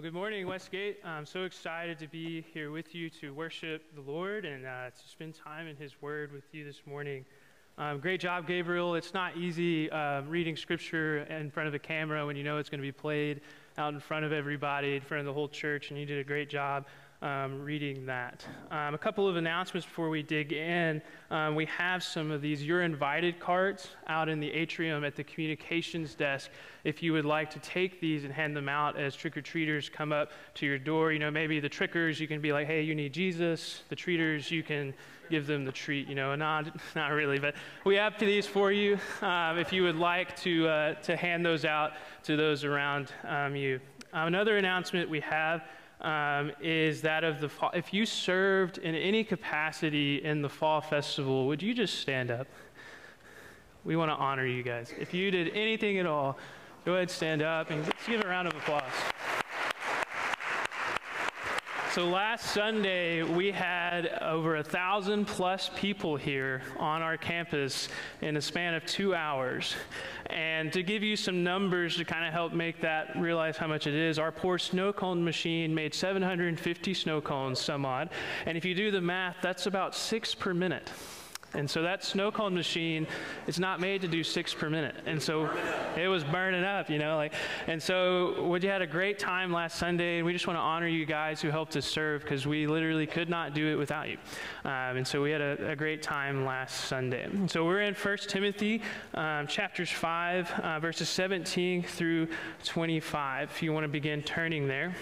Well, good morning, Westgate. I'm so excited to be here with you to worship the Lord and uh, to spend time in His Word with you this morning. Um, great job, Gabriel. It's not easy uh, reading Scripture in front of a camera when you know it's going to be played out in front of everybody, in front of the whole church, and you did a great job um, reading that. Um, a couple of announcements before we dig in. Um, we have some of these You're Invited cards out in the atrium at the communications desk. If you would like to take these and hand them out as trick or treaters come up to your door, you know, maybe the trickers, you can be like, hey, you need Jesus. The treaters, you can give them the treat, you know, not, not really, but we have these for you um, if you would like to, uh, to hand those out to those around um, you. Uh, another announcement we have um, is that of the fall. If you served in any capacity in the fall festival, would you just stand up? We want to honor you guys. If you did anything at all, go ahead, stand up, and let's give a round of applause. So last Sunday, we had over a thousand plus people here on our campus in a span of two hours. And to give you some numbers to kind of help make that realize how much it is, our poor snow cone machine made 750 snow cones, some odd. And if you do the math, that's about six per minute. And so that snow cone machine is not made to do six per minute. And so it was burning up, you know, like, and so we had a great time last Sunday and we just want to honor you guys who helped us serve because we literally could not do it without you. Um, and so we had a, a, great time last Sunday. And so we're in 1 Timothy um, chapters 5, uh, verses 17 through 25. If you want to begin turning there.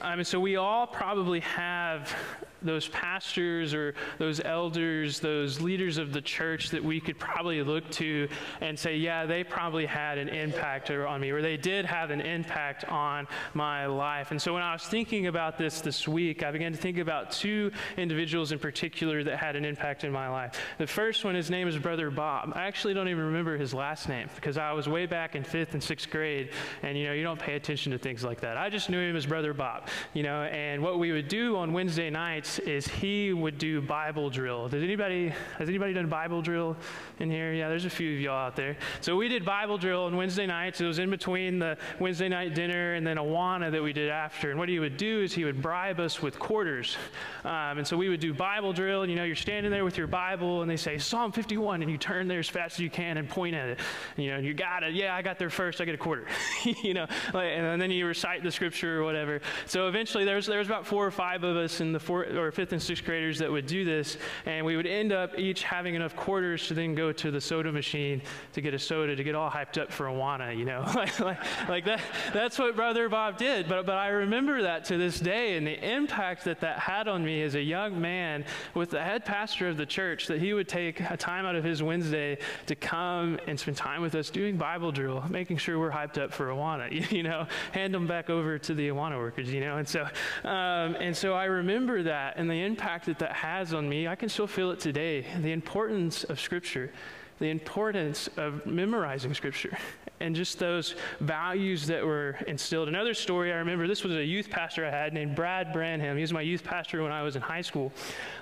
Um, and so we all probably have those pastors or those elders, those leaders of the church that we could probably look to and say, yeah, they probably had an impact on me, or they did have an impact on my life. And so when I was thinking about this this week, I began to think about two individuals in particular that had an impact in my life. The first one, his name is Brother Bob. I actually don't even remember his last name because I was way back in fifth and sixth grade, and you know, you don't pay attention to things like that. I just knew him as Brother Bob, you know, and what we would do on Wednesday nights is he would do Bible drill. Does anybody has anybody done Bible drill in here? Yeah, there's a few of y'all out there. So we did Bible drill on Wednesday nights. It was in between the Wednesday night dinner and then Awana that we did after. And what he would do is he would bribe us with quarters. Um, and so we would do Bible drill, and you know, you're standing there with your Bible, and they say Psalm 51, and you turn there as fast as you can and point at it. And, you know, you got it. Yeah, I got there first. I get a quarter. you know, and then you recite the scripture or whatever. So eventually, there was there was about four or five of us in the fourth or fifth and sixth graders that would do this, and we would end up each having enough quarters to then go to the soda machine to get a soda to get all hyped up for Awana, you know, like, like, that. That's what Brother Bob did. But but I remember that to this day, and the impact that that had on me as a young man with the head pastor of the church. That he would take a time out of his Wednesday to come and spend time with us doing Bible drill, making sure we're hyped up for Awana. You, you know, hand them back over to the Awana workers. You know, and so um, and so I remember that and the impact that that has on me, I can still feel it today. The importance of Scripture, the importance of memorizing Scripture, and just those values that were instilled. Another story I remember this was a youth pastor I had named Brad Branham. He was my youth pastor when I was in high school,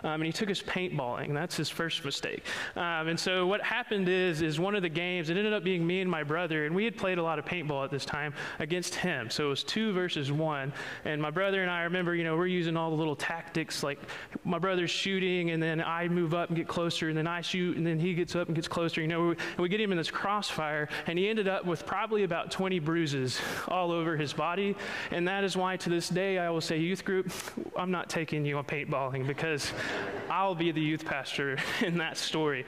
um, and he took us paintballing. That's his first mistake. Um, and so what happened is, is one of the games, it ended up being me and my brother, and we had played a lot of paintball at this time against him. So it was two versus one. And my brother and I remember, you know, we're using all the little tactics like my brother's shooting, and then I move up and get closer, and then I shoot, and then he gets up and gets closer. You know, we, we get him in this crossfire, and he ended up with probably about 20 bruises all over his body. And that is why to this day I will say, youth group, I'm not taking you on paintballing because I'll be the youth pastor in that story.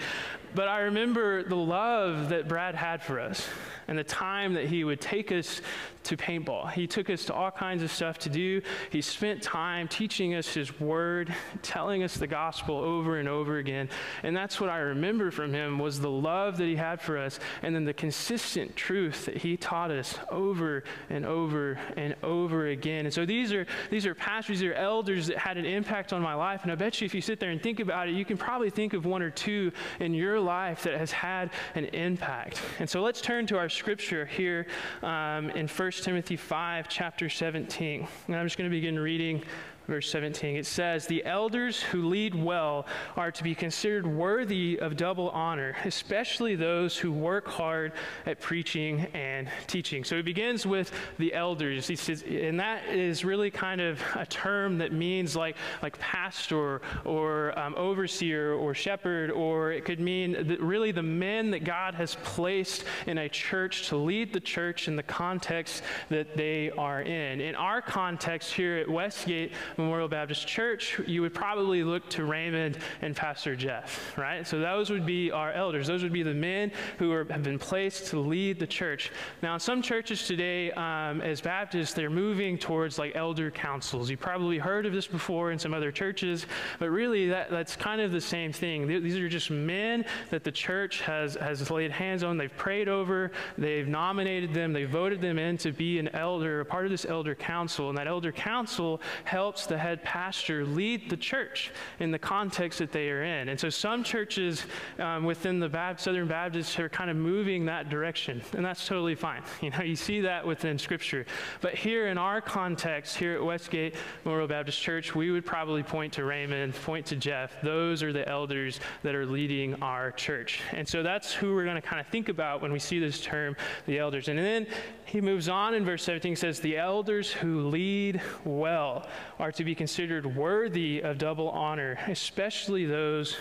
But I remember the love that Brad had for us and the time that he would take us to paintball. He took us to all kinds of stuff to do. He spent time teaching us his word, telling us the gospel over and over again. And that's what I remember from him was the love that he had for us and then the consistent truth that he taught us over and over and over again. And so these are these are pastors, these are elders that had an impact on my life. And I bet you if you sit there and think about it, you can probably think of one or two in your life that has had an impact. And so let's turn to our scripture here um, in 1 Timothy 5, chapter 17. And I'm just going to begin reading verse 17. It says, The elders who lead well are to be considered worthy of double honor, especially those who work hard at preaching and teaching. So he begins with the elders. He says, and that is really kind of a term that means like, like pastor or um, overseer or shepherd, or it could mean really the men that God has placed in a church to lead the church in the context that they are in. In our context here at Westgate Memorial Baptist Church, you would probably look to Raymond and Pastor Jeff, right? So those would be our elders. Those would be the men who are, have been placed to lead the church. Now, some churches today, um, as Baptists, they're moving towards like elder councils. You probably heard of this before in some other churches, but really that, that's kind of the same thing. These are just men that the church has, has laid hands on, they've prayed over, they've nominated them, They've voted them in to be an elder, a part of this elder council. And that elder council helps the head pastor lead the church in the context that they are in. And so some churches um, within the Southern Baptists are kind of moving that direction, and that's totally fine. You know, you see that within Scripture. But here in our context, here at Westgate Memorial Baptist Church, we would probably point to Raymond, point to Jeff. Those are the elders that are leading our church. And so that's who we're going to kind of think about when we see this term, the elders. And then he moves on in verse 17, says, The elders who lead well are to be considered worthy of double honor, especially those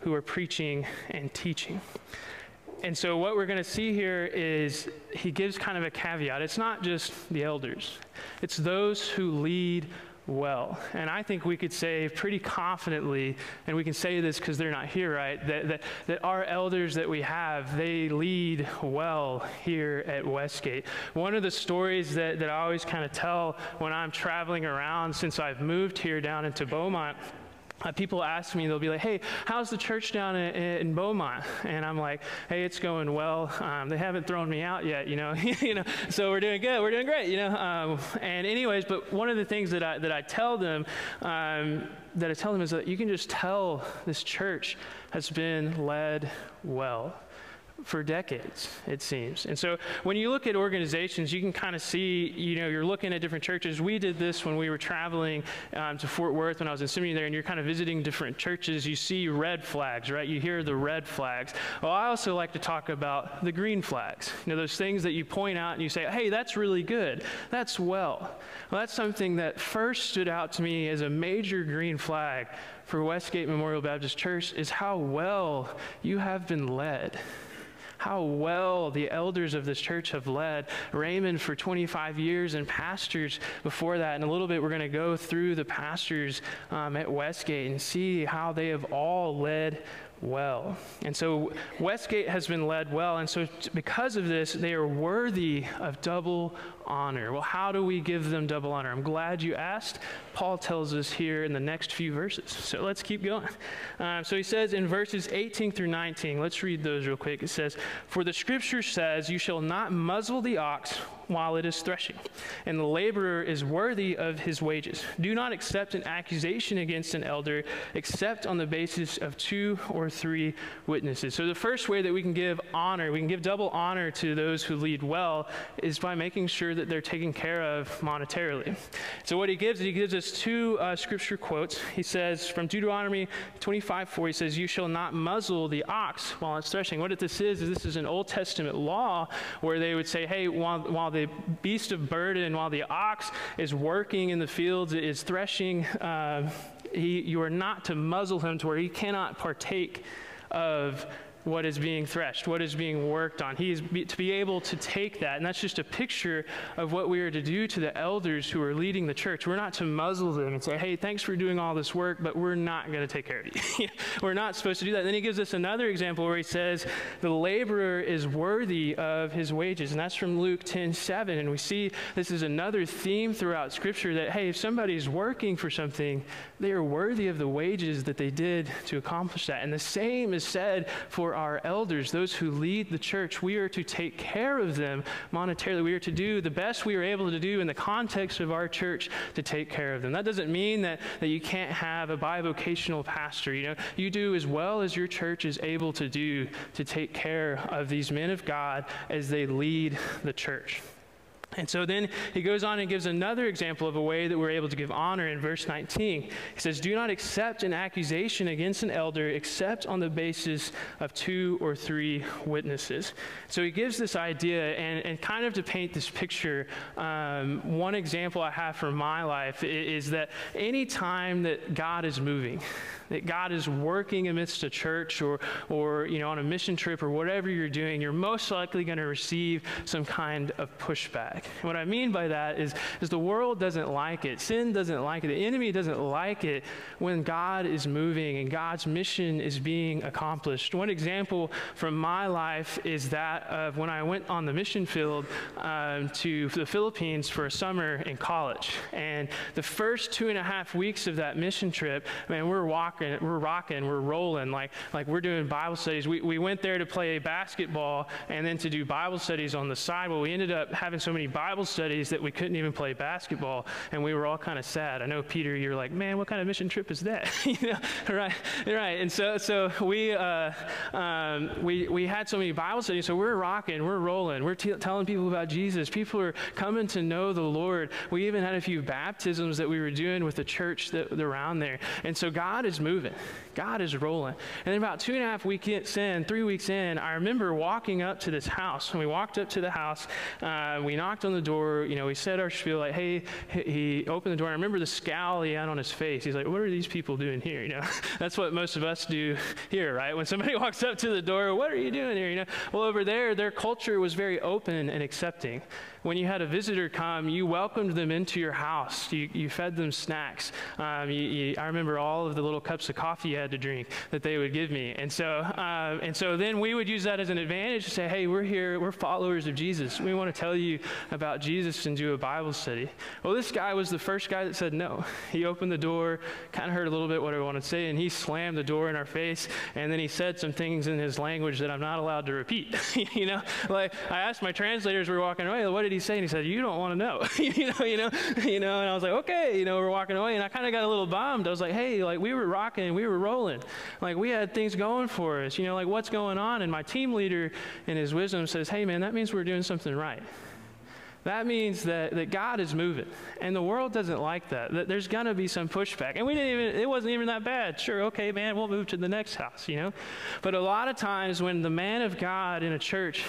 who are preaching and teaching. And so, what we're going to see here is he gives kind of a caveat. It's not just the elders, it's those who lead well. And I think we could say pretty confidently, and we can say this because they're not here, right? That, that, that our elders that we have, they lead well here at Westgate. One of the stories that, that I always kind of tell when I'm traveling around since I've moved here down into Beaumont uh, people ask me, they'll be like, hey, how's the church down in, in Beaumont? And I'm like, hey, it's going well. Um, they haven't thrown me out yet, you know. you know, so we're doing good. We're doing great, you know. Um, and anyways, but one of the things that I, that I tell them, um, that I tell them is that you can just tell this church has been led well for decades, it seems. And so when you look at organizations, you can kind of see, you know, you're looking at different churches. We did this when we were traveling um, to Fort Worth when I was in seminary there, and you're kind of visiting different churches. You see red flags, right? You hear the red flags. Well, I also like to talk about the green flags. You know, those things that you point out and you say, hey, that's really good. That's well. Well, that's something that first stood out to me as a major green flag for Westgate Memorial Baptist Church is how well you have been led how well the elders of this church have led. Raymond for 25 years and pastors before that. In a little bit, we're going to go through the pastors um, at Westgate and see how they have all led well. And so Westgate has been led well. And so, because of this, they are worthy of double honor. Well, how do we give them double honor? I'm glad you asked. Paul tells us here in the next few verses. So let's keep going. Um, so he says in verses 18 through 19, let's read those real quick. It says, For the scripture says, You shall not muzzle the ox while it is threshing, and the laborer is worthy of his wages. Do not accept an accusation against an elder except on the basis of two or three witnesses. So the first way that we can give honor, we can give double honor to those who lead well, is by making sure that they're taken care of monetarily. So what he gives, is he gives us two uh, scripture quotes. He says from Deuteronomy 25, 4, he says, You shall not muzzle the ox while it's threshing. What this is, is this is an Old Testament law where they would say, hey, while, while the beast of burden, while the ox is working in the fields, is threshing, uh, he, you are not to muzzle him to where he cannot partake of what is being threshed, what is being worked on. He is be, to be able to take that, and that's just a picture of what we are to do to the elders who are leading the church. We're not to muzzle them and say, hey, thanks for doing all this work, but we're not going to take care of you. we're not supposed to do that. Then he gives us another example where he says, the laborer is worthy of his wages, and that's from Luke 10 7. And we see this is another theme throughout Scripture that, hey, if somebody's working for something, they are worthy of the wages that they did to accomplish that. And the same is said for our elders, those who lead the church. We are to take care of them monetarily. We are to do the best we are able to do in the context of our church to take care of them. That doesn't mean that, that you can't have a bivocational pastor. You know, you do as well as your church is able to do to take care of these men of God as they lead the church. And so then he goes on and gives another example of a way that we're able to give honor in verse 19. He says, Do not accept an accusation against an elder except on the basis of two or three witnesses. So he gives this idea, and, and kind of to paint this picture, um, one example I have from my life is, is that any time that God is moving, that God is working amidst a church or, or you know, on a mission trip or whatever you're doing, you're most likely going to receive some kind of pushback. And what I mean by that is, is the world doesn't like it. Sin doesn't like it. The enemy doesn't like it when God is moving and God's mission is being accomplished. One example from my life is that of when I went on the mission field um, to the Philippines for a summer in college. And the first two and a half weeks of that mission trip, man, we're walking we're rocking, we're rolling, like, like we're doing Bible studies. We, we went there to play basketball and then to do Bible studies on the side. Well, we ended up having so many Bible studies that we couldn't even play basketball, and we were all kind of sad. I know, Peter, you're like, man, what kind of mission trip is that? you know, right, right. And so, so we, uh, um, we, we had so many Bible studies, so we're rocking, we're rolling, we're t- telling people about Jesus. People are coming to know the Lord. We even had a few baptisms that we were doing with the church that, around there. And so God is moving moving. God is rolling. And then about two and a half weeks in, three weeks in, I remember walking up to this house. And we walked up to the house. Uh, we knocked on the door. You know, we said our spiel like, hey, he opened the door. I remember the scowl he had on his face. He's like, what are these people doing here? You know, that's what most of us do here, right? When somebody walks up to the door, what are you doing here? You know, well, over there, their culture was very open and accepting when you had a visitor come, you welcomed them into your house. You, you fed them snacks. Um, you, you, I remember all of the little cups of coffee you had to drink that they would give me. And so, um, and so then we would use that as an advantage to say, hey, we're here, we're followers of Jesus. We want to tell you about Jesus and do a Bible study. Well, this guy was the first guy that said no. He opened the door, kind of heard a little bit what I wanted to say, and he slammed the door in our face. And then he said some things in his language that I'm not allowed to repeat. you know, like I asked my translators, we were walking away, what did did he say? And he said, You don't want to know. you know, you know, you know, and I was like, Okay, you know, we're walking away. And I kind of got a little bummed. I was like, Hey, like we were rocking, we were rolling. Like we had things going for us, you know, like what's going on? And my team leader in his wisdom says, Hey man, that means we're doing something right. That means that, that God is moving. And the world doesn't like that. that there's going to be some pushback. And we didn't even, it wasn't even that bad. Sure, okay, man, we'll move to the next house, you know? But a lot of times when the man of God in a church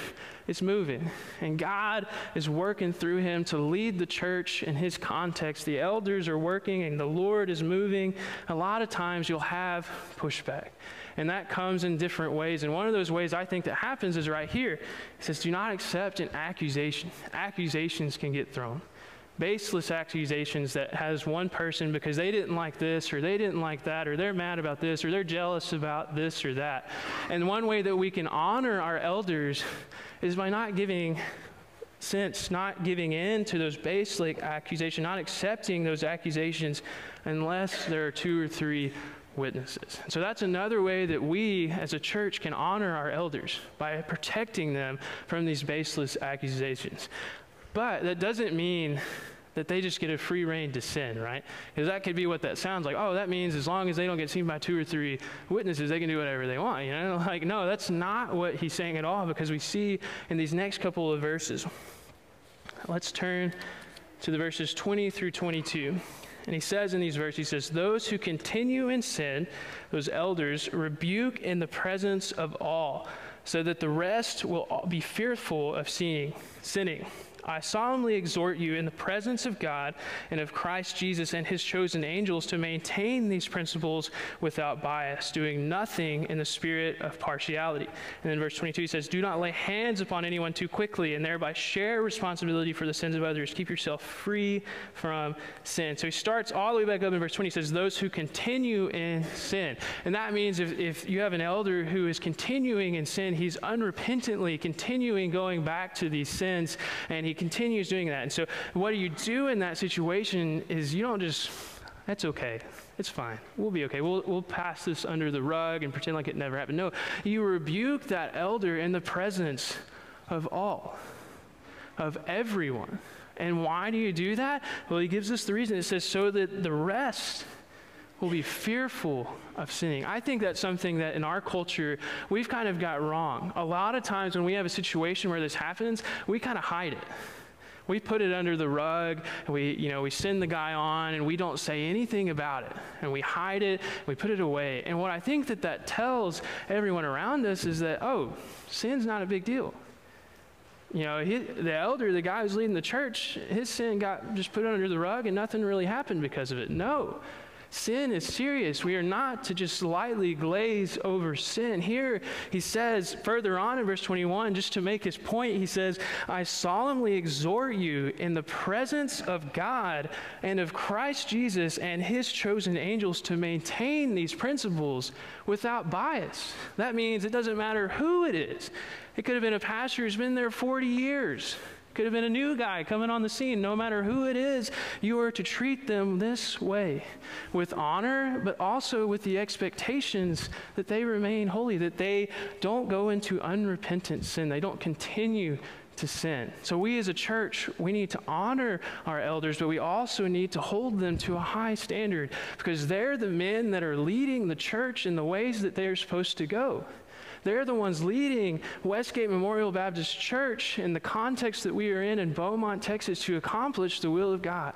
is moving and God is working through him to lead the church in his context, the elders are working and the Lord is moving, a lot of times you'll have pushback. And that comes in different ways. And one of those ways I think that happens is right here. It says, Do not accept an accusation. Accusations can get thrown. Baseless accusations that has one person because they didn't like this or they didn't like that or they're mad about this or they're jealous about this or that. And one way that we can honor our elders is by not giving sense, not giving in to those baseless accusations, not accepting those accusations unless there are two or three witnesses. So that's another way that we as a church can honor our elders by protecting them from these baseless accusations. But that doesn't mean that they just get a free reign to sin, right? Because that could be what that sounds like. Oh, that means as long as they don't get seen by two or three witnesses, they can do whatever they want. You know, like no, that's not what he's saying at all. Because we see in these next couple of verses. Let's turn to the verses 20 through 22. And he says in these verses, he says, Those who continue in sin, those elders, rebuke in the presence of all, so that the rest will be fearful of seeing, sinning. I solemnly exhort you in the presence of God and of Christ Jesus and his chosen angels to maintain these principles without bias, doing nothing in the spirit of partiality. And then verse 22 he says, Do not lay hands upon anyone too quickly and thereby share responsibility for the sins of others. Keep yourself free from sin. So he starts all the way back up in verse 20. He says, Those who continue in sin. And that means if, if you have an elder who is continuing in sin, he's unrepentantly continuing going back to these sins and he he continues doing that. And so, what do you do in that situation is you don't just, that's okay. It's fine. We'll be okay. We'll, we'll pass this under the rug and pretend like it never happened. No, you rebuke that elder in the presence of all, of everyone. And why do you do that? Well, he gives us the reason. It says, so that the rest will be fearful of sinning. I think that's something that in our culture we've kind of got wrong. A lot of times when we have a situation where this happens, we kind of hide it. We put it under the rug, we, you know, we send the guy on, and we don't say anything about it, and we hide it, we put it away. And what I think that that tells everyone around us is that, oh, sin's not a big deal. You know, he, the elder, the guy who's leading the church, his sin got just put under the rug, and nothing really happened because of it. No, Sin is serious. We are not to just lightly glaze over sin. Here he says, further on in verse 21, just to make his point, he says, I solemnly exhort you in the presence of God and of Christ Jesus and his chosen angels to maintain these principles without bias. That means it doesn't matter who it is. It could have been a pastor who's been there 40 years. Could have been a new guy coming on the scene. No matter who it is, you are to treat them this way with honor, but also with the expectations that they remain holy, that they don't go into unrepentant sin, they don't continue to sin. So, we as a church, we need to honor our elders, but we also need to hold them to a high standard because they're the men that are leading the church in the ways that they're supposed to go. They're the ones leading Westgate Memorial Baptist Church in the context that we are in in Beaumont, Texas, to accomplish the will of God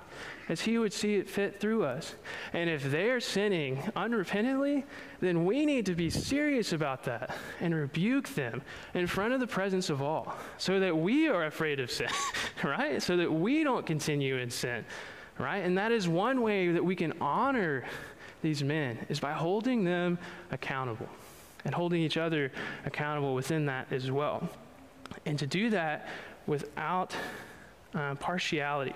as He would see it fit through us. And if they're sinning unrepentantly, then we need to be serious about that and rebuke them in front of the presence of all so that we are afraid of sin, right? So that we don't continue in sin, right? And that is one way that we can honor these men is by holding them accountable and holding each other accountable within that as well. And to do that without uh, partiality.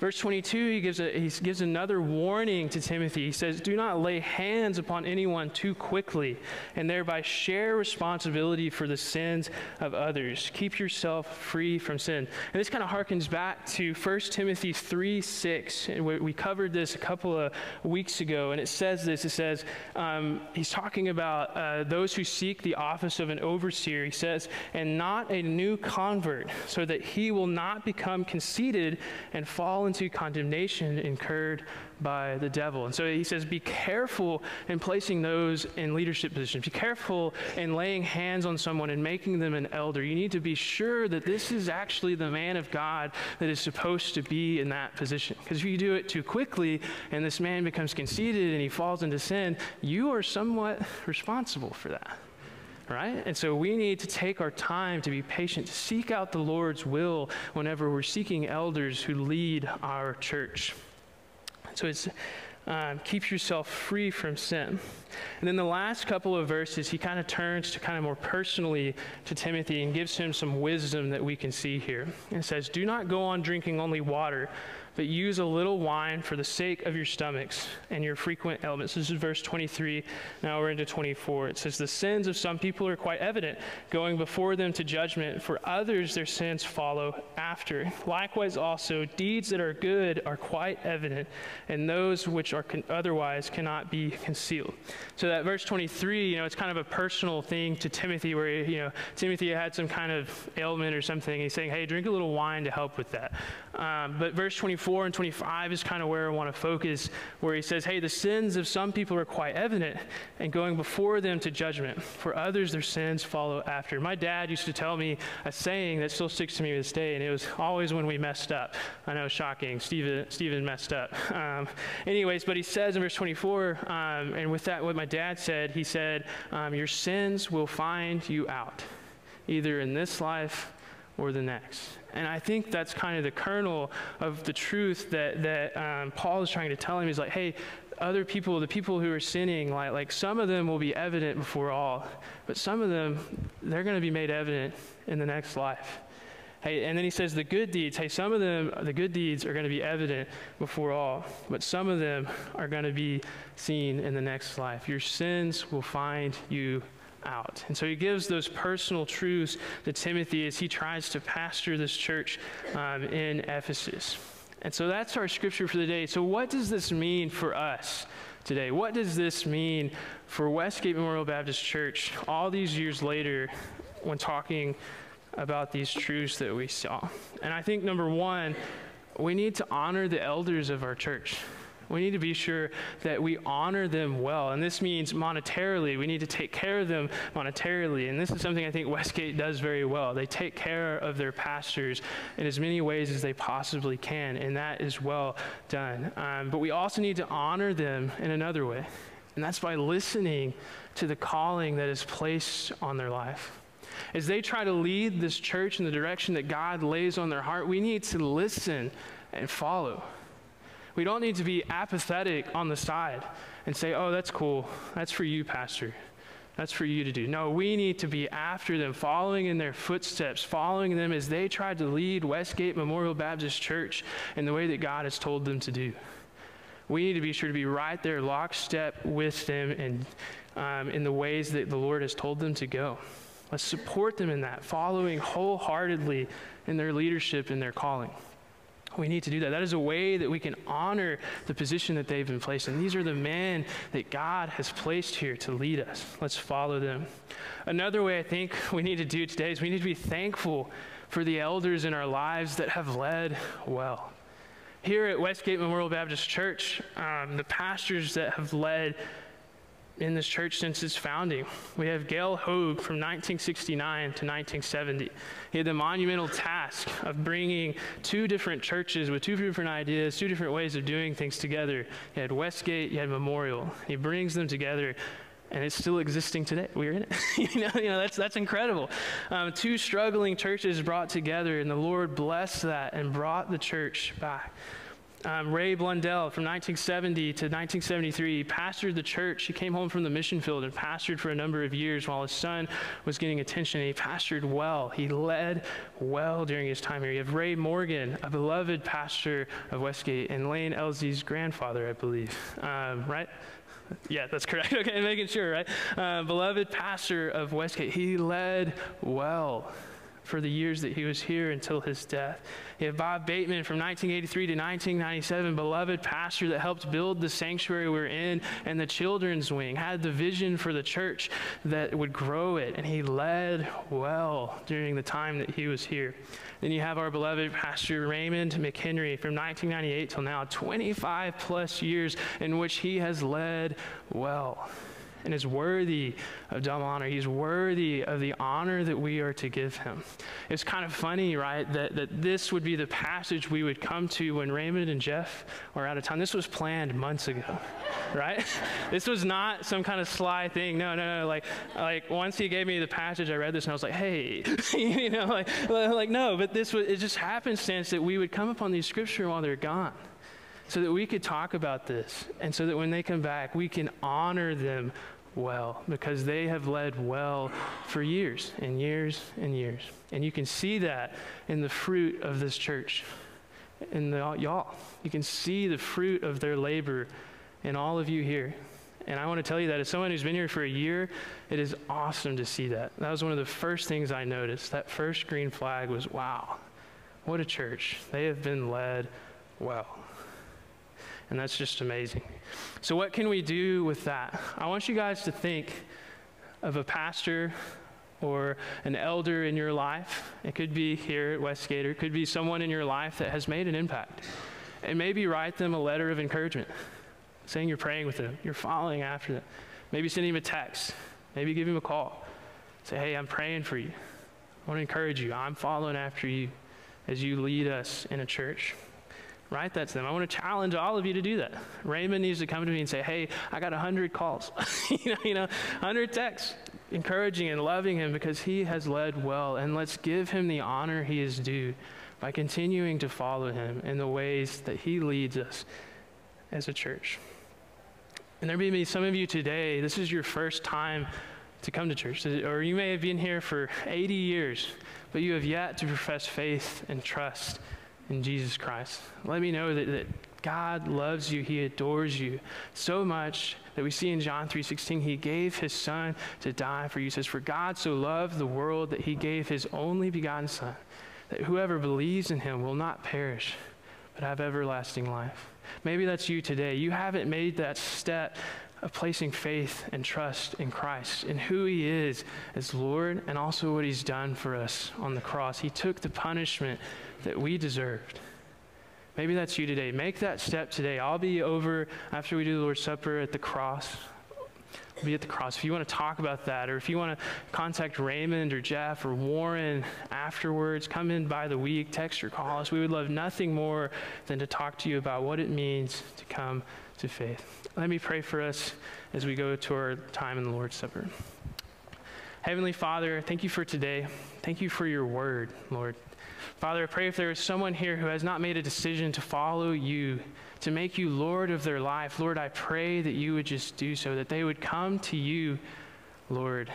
Verse 22, he gives, a, he gives another warning to Timothy. He says, Do not lay hands upon anyone too quickly, and thereby share responsibility for the sins of others. Keep yourself free from sin. And this kind of harkens back to 1 Timothy 3 6. And we, we covered this a couple of weeks ago, and it says this it says, um, He's talking about uh, those who seek the office of an overseer. He says, And not a new convert, so that he will not become conceited and fall into condemnation incurred by the devil. And so he says, be careful in placing those in leadership positions. Be careful in laying hands on someone and making them an elder. You need to be sure that this is actually the man of God that is supposed to be in that position. Because if you do it too quickly and this man becomes conceited and he falls into sin, you are somewhat responsible for that right? And so we need to take our time to be patient, to seek out the Lord's will whenever we're seeking elders who lead our church. So it's um, keep yourself free from sin. And then the last couple of verses, he kind of turns to kind of more personally to Timothy and gives him some wisdom that we can see here. It says, Do not go on drinking only water but use a little wine for the sake of your stomachs and your frequent ailments. This is verse 23. Now we're into 24. It says, The sins of some people are quite evident, going before them to judgment. For others, their sins follow after. Likewise, also, deeds that are good are quite evident, and those which are con- otherwise cannot be concealed. So that verse 23, you know, it's kind of a personal thing to Timothy, where, you know, Timothy had some kind of ailment or something. He's saying, Hey, drink a little wine to help with that. Um, but verse 24, 24 and 25 is kind of where I want to focus, where he says, Hey, the sins of some people are quite evident, and going before them to judgment. For others, their sins follow after. My dad used to tell me a saying that still sticks to me to this day, and it was always when we messed up. I know, shocking. Stephen, Stephen messed up. Um, anyways, but he says in verse 24, um, and with that, what my dad said, he said, um, Your sins will find you out, either in this life or the next. And I think that's kind of the kernel of the truth that, that um, Paul is trying to tell him. He's like, hey, other people, the people who are sinning, like, like some of them will be evident before all, but some of them, they're going to be made evident in the next life. Hey, and then he says the good deeds, hey, some of them, the good deeds are going to be evident before all, but some of them are going to be seen in the next life. Your sins will find you out. And so he gives those personal truths to Timothy as he tries to pastor this church um, in Ephesus. And so that's our scripture for the day. So, what does this mean for us today? What does this mean for Westgate Memorial Baptist Church all these years later when talking about these truths that we saw? And I think number one, we need to honor the elders of our church. We need to be sure that we honor them well. And this means monetarily. We need to take care of them monetarily. And this is something I think Westgate does very well. They take care of their pastors in as many ways as they possibly can, and that is well done. Um, but we also need to honor them in another way, and that's by listening to the calling that is placed on their life. As they try to lead this church in the direction that God lays on their heart, we need to listen and follow. We don't need to be apathetic on the side and say, oh, that's cool. That's for you, Pastor. That's for you to do. No, we need to be after them, following in their footsteps, following them as they tried to lead Westgate Memorial Baptist Church in the way that God has told them to do. We need to be sure to be right there, lockstep with them, and um, in the ways that the Lord has told them to go. Let's support them in that, following wholeheartedly in their leadership and their calling. We need to do that. That is a way that we can honor the position that they've been placed in. These are the men that God has placed here to lead us. Let's follow them. Another way I think we need to do today is we need to be thankful for the elders in our lives that have led well. Here at Westgate Memorial Baptist Church, um, the pastors that have led in this church since its founding. We have Gail Hogue from 1969 to 1970. He had the monumental task of bringing two different churches with two different ideas, two different ways of doing things together. You had Westgate, you had Memorial. He brings them together and it's still existing today. We're in it. you, know, you know, that's, that's incredible. Um, two struggling churches brought together, and the Lord blessed that and brought the church back. Um, Ray Blundell from 1970 to 1973 he pastored the church. He came home from the mission field and pastored for a number of years while his son was getting attention. He pastored well. He led well during his time here. You have Ray Morgan, a beloved pastor of Westgate, and Lane Elsie's grandfather, I believe. Um, right? Yeah, that's correct. Okay, making sure, right? Uh, beloved pastor of Westgate. He led well for the years that he was here until his death. You have Bob Bateman from 1983 to 1997, beloved pastor that helped build the sanctuary we're in and the children's wing, had the vision for the church that would grow it, and he led well during the time that he was here. Then you have our beloved Pastor Raymond McHenry from 1998 till now, 25 plus years in which he has led well and is worthy of double honor. He's worthy of the honor that we are to give him. It's kind of funny, right, that, that this would be the passage we would come to when Raymond and Jeff were out of town. This was planned months ago, right? this was not some kind of sly thing. No, no, no. Like, like once he gave me the passage, I read this and I was like, hey, you know, like, like no, but this was, it just happenstance that we would come upon these scripture while they're gone so that we could talk about this and so that when they come back, we can honor them well because they have led well for years and years and years. And you can see that in the fruit of this church, in the, y'all. You can see the fruit of their labor in all of you here. And I want to tell you that as someone who's been here for a year, it is awesome to see that. That was one of the first things I noticed. That first green flag was wow, what a church. They have been led well. And that's just amazing. So, what can we do with that? I want you guys to think of a pastor or an elder in your life. It could be here at Westgate, or it could be someone in your life that has made an impact. And maybe write them a letter of encouragement, saying you're praying with them, you're following after them. Maybe send him a text, maybe give him a call. Say, hey, I'm praying for you. I want to encourage you. I'm following after you as you lead us in a church. Write that to them. I want to challenge all of you to do that. Raymond needs to come to me and say, "Hey, I got hundred calls, you know, you know, hundred texts, encouraging and loving him because he has led well, and let's give him the honor he is due by continuing to follow him in the ways that he leads us as a church." And there may be some of you today. This is your first time to come to church, or you may have been here for 80 years, but you have yet to profess faith and trust in Jesus Christ. Let me know that, that God loves you. He adores you so much that we see in John 3:16 he gave his son to die for you. Says for God so loved the world that he gave his only begotten son that whoever believes in him will not perish but have everlasting life. Maybe that's you today. You haven't made that step of placing faith and trust in Christ, in who He is as Lord, and also what He's done for us on the cross. He took the punishment that we deserved. Maybe that's you today. Make that step today. I'll be over after we do the Lord's Supper at the cross. I'll be at the cross. If you want to talk about that, or if you want to contact Raymond or Jeff or Warren afterwards, come in by the week, text or call us. We would love nothing more than to talk to you about what it means to come to faith. Let me pray for us as we go to our time in the Lord's Supper. Heavenly Father, thank you for today. Thank you for your word, Lord. Father, I pray if there is someone here who has not made a decision to follow you, to make you Lord of their life, Lord, I pray that you would just do so, that they would come to you, Lord,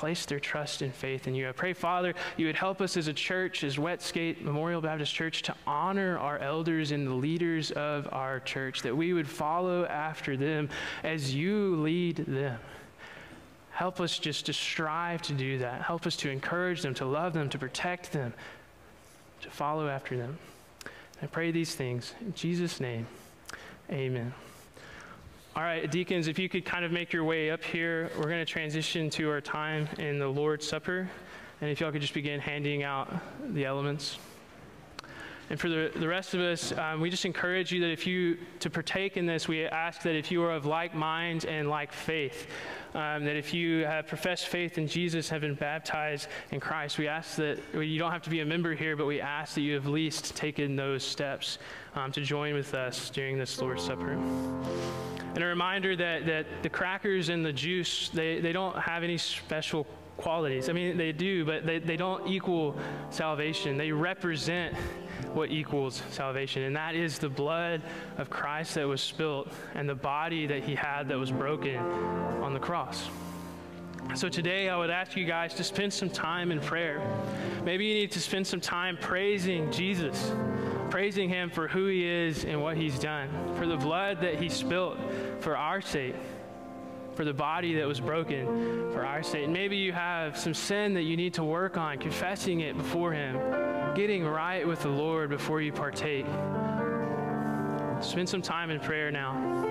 place their trust and faith in you. I pray, Father, you would help us as a church, as Westgate Memorial Baptist Church, to honor our elders and the leaders of our church, that we would follow after them as you lead them. Help us just to strive to do that. Help us to encourage them, to love them, to protect them, to follow after them. I pray these things in Jesus' name. Amen. All right, deacons, if you could kind of make your way up here, we're going to transition to our time in the Lord's Supper. And if y'all could just begin handing out the elements. And for the, the rest of us, um, we just encourage you that if you, to partake in this, we ask that if you are of like mind and like faith, um, that if you have professed faith in Jesus, have been baptized in Christ, we ask that you don't have to be a member here, but we ask that you have at least taken those steps um, to join with us during this Lord's Supper. And a reminder that, that the crackers and the juice, they, they don't have any special qualities. I mean, they do, but they, they don't equal salvation. They represent what equals salvation, and that is the blood of Christ that was spilt and the body that he had that was broken on the cross. So today, I would ask you guys to spend some time in prayer. Maybe you need to spend some time praising Jesus, praising him for who he is and what he's done, for the blood that he spilt for our sake for the body that was broken for our sake. Maybe you have some sin that you need to work on, confessing it before Him, getting right with the Lord before you partake. Spend some time in prayer now.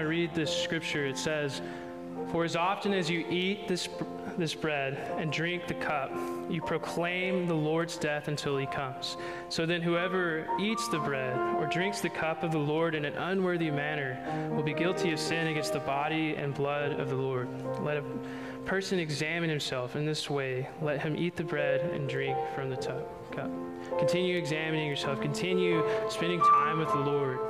To read this scripture. It says, For as often as you eat this, this bread and drink the cup, you proclaim the Lord's death until he comes. So then, whoever eats the bread or drinks the cup of the Lord in an unworthy manner will be guilty of sin against the body and blood of the Lord. Let a person examine himself in this way. Let him eat the bread and drink from the cup. Continue examining yourself. Continue spending time with the Lord.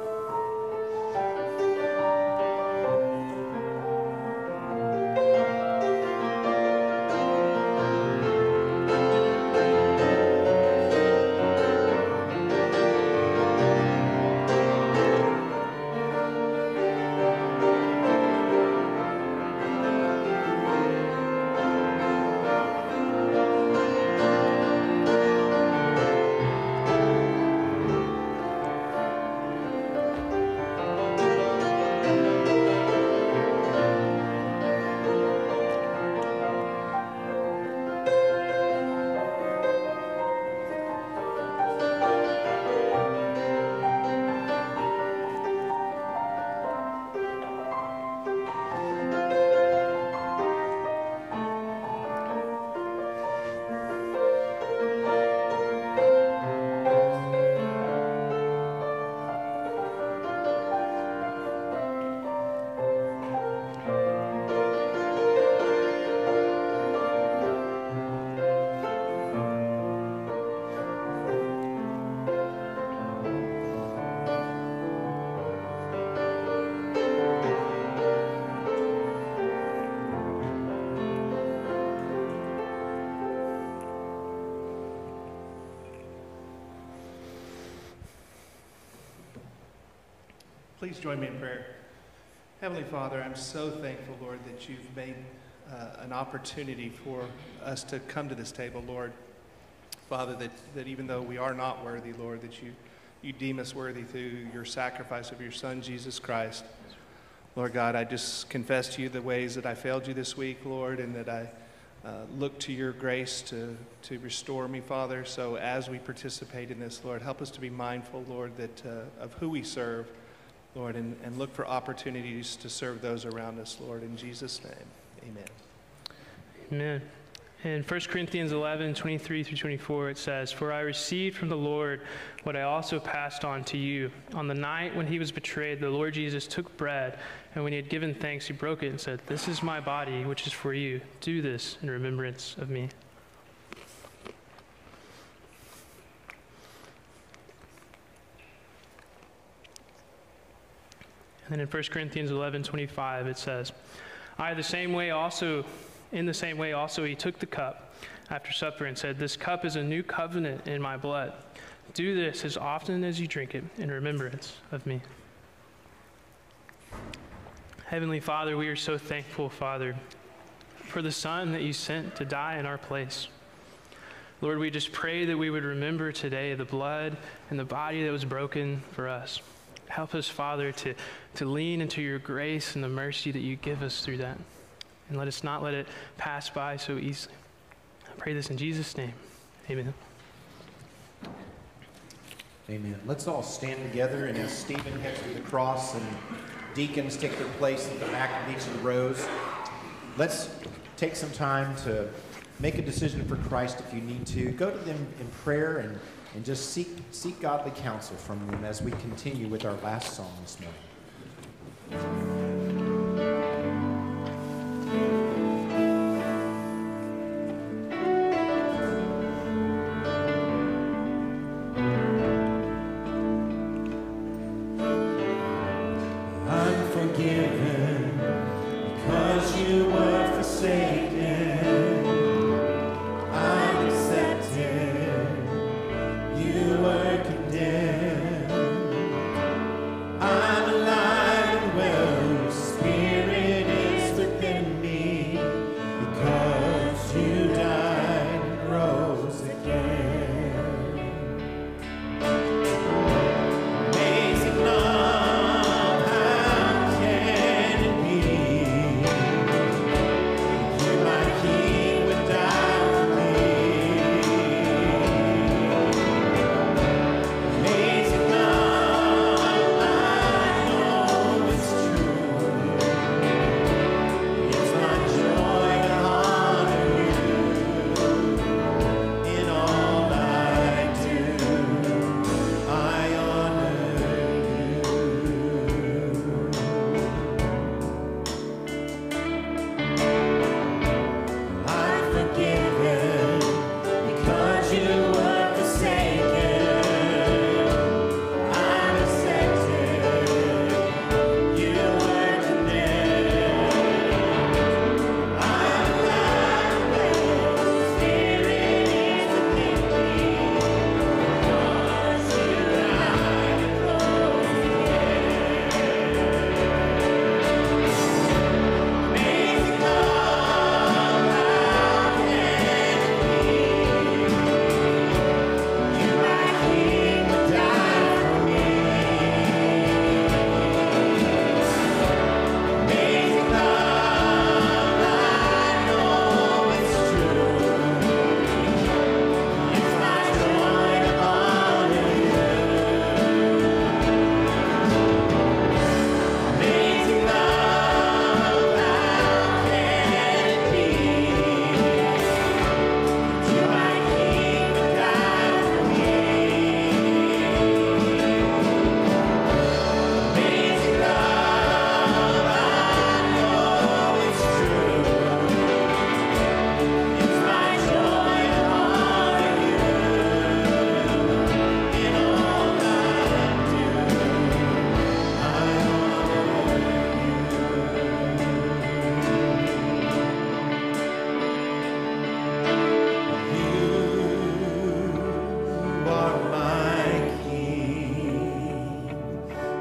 Please join me in prayer. Heavenly Father, I'm so thankful, Lord, that you've made uh, an opportunity for us to come to this table, Lord. Father, that, that even though we are not worthy, Lord, that you, you deem us worthy through your sacrifice of your Son, Jesus Christ. Lord God, I just confess to you the ways that I failed you this week, Lord, and that I uh, look to your grace to, to restore me, Father. So as we participate in this, Lord, help us to be mindful, Lord, that, uh, of who we serve Lord, and, and look for opportunities to serve those around us, Lord. In Jesus' name, amen. Amen. In 1 Corinthians 11, 23 through 24, it says, For I received from the Lord what I also passed on to you. On the night when he was betrayed, the Lord Jesus took bread, and when he had given thanks, he broke it and said, This is my body, which is for you. Do this in remembrance of me. And in 1 Corinthians 11 25, it says, I, the same way also, in the same way also, he took the cup after supper and said, This cup is a new covenant in my blood. Do this as often as you drink it in remembrance of me. Heavenly Father, we are so thankful, Father, for the Son that you sent to die in our place. Lord, we just pray that we would remember today the blood and the body that was broken for us. Help us, Father, to, to lean into your grace and the mercy that you give us through that. And let us not let it pass by so easily. I pray this in Jesus' name. Amen. Amen. Let's all stand together, and as Stephen heads to the cross and deacons take their place at the back of each of the rows, let's take some time to make a decision for Christ if you need to. Go to them in prayer and and just seek, seek godly counsel from them as we continue with our last song this morning.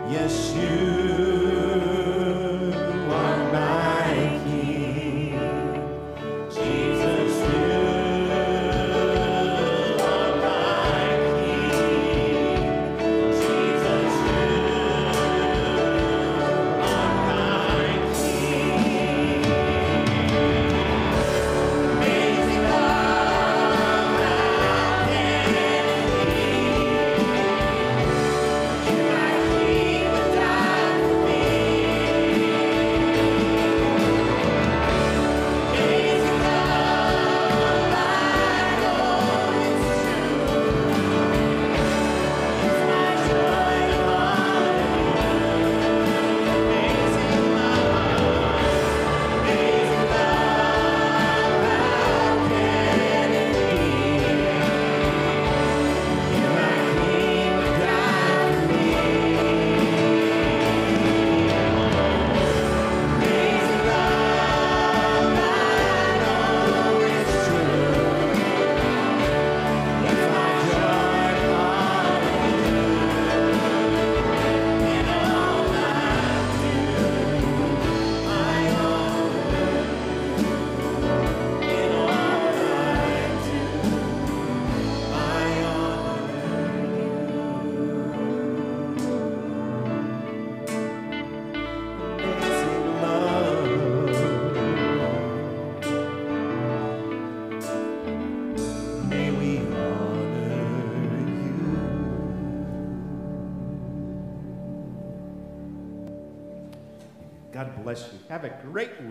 yes, you. Bless you. Have a great week.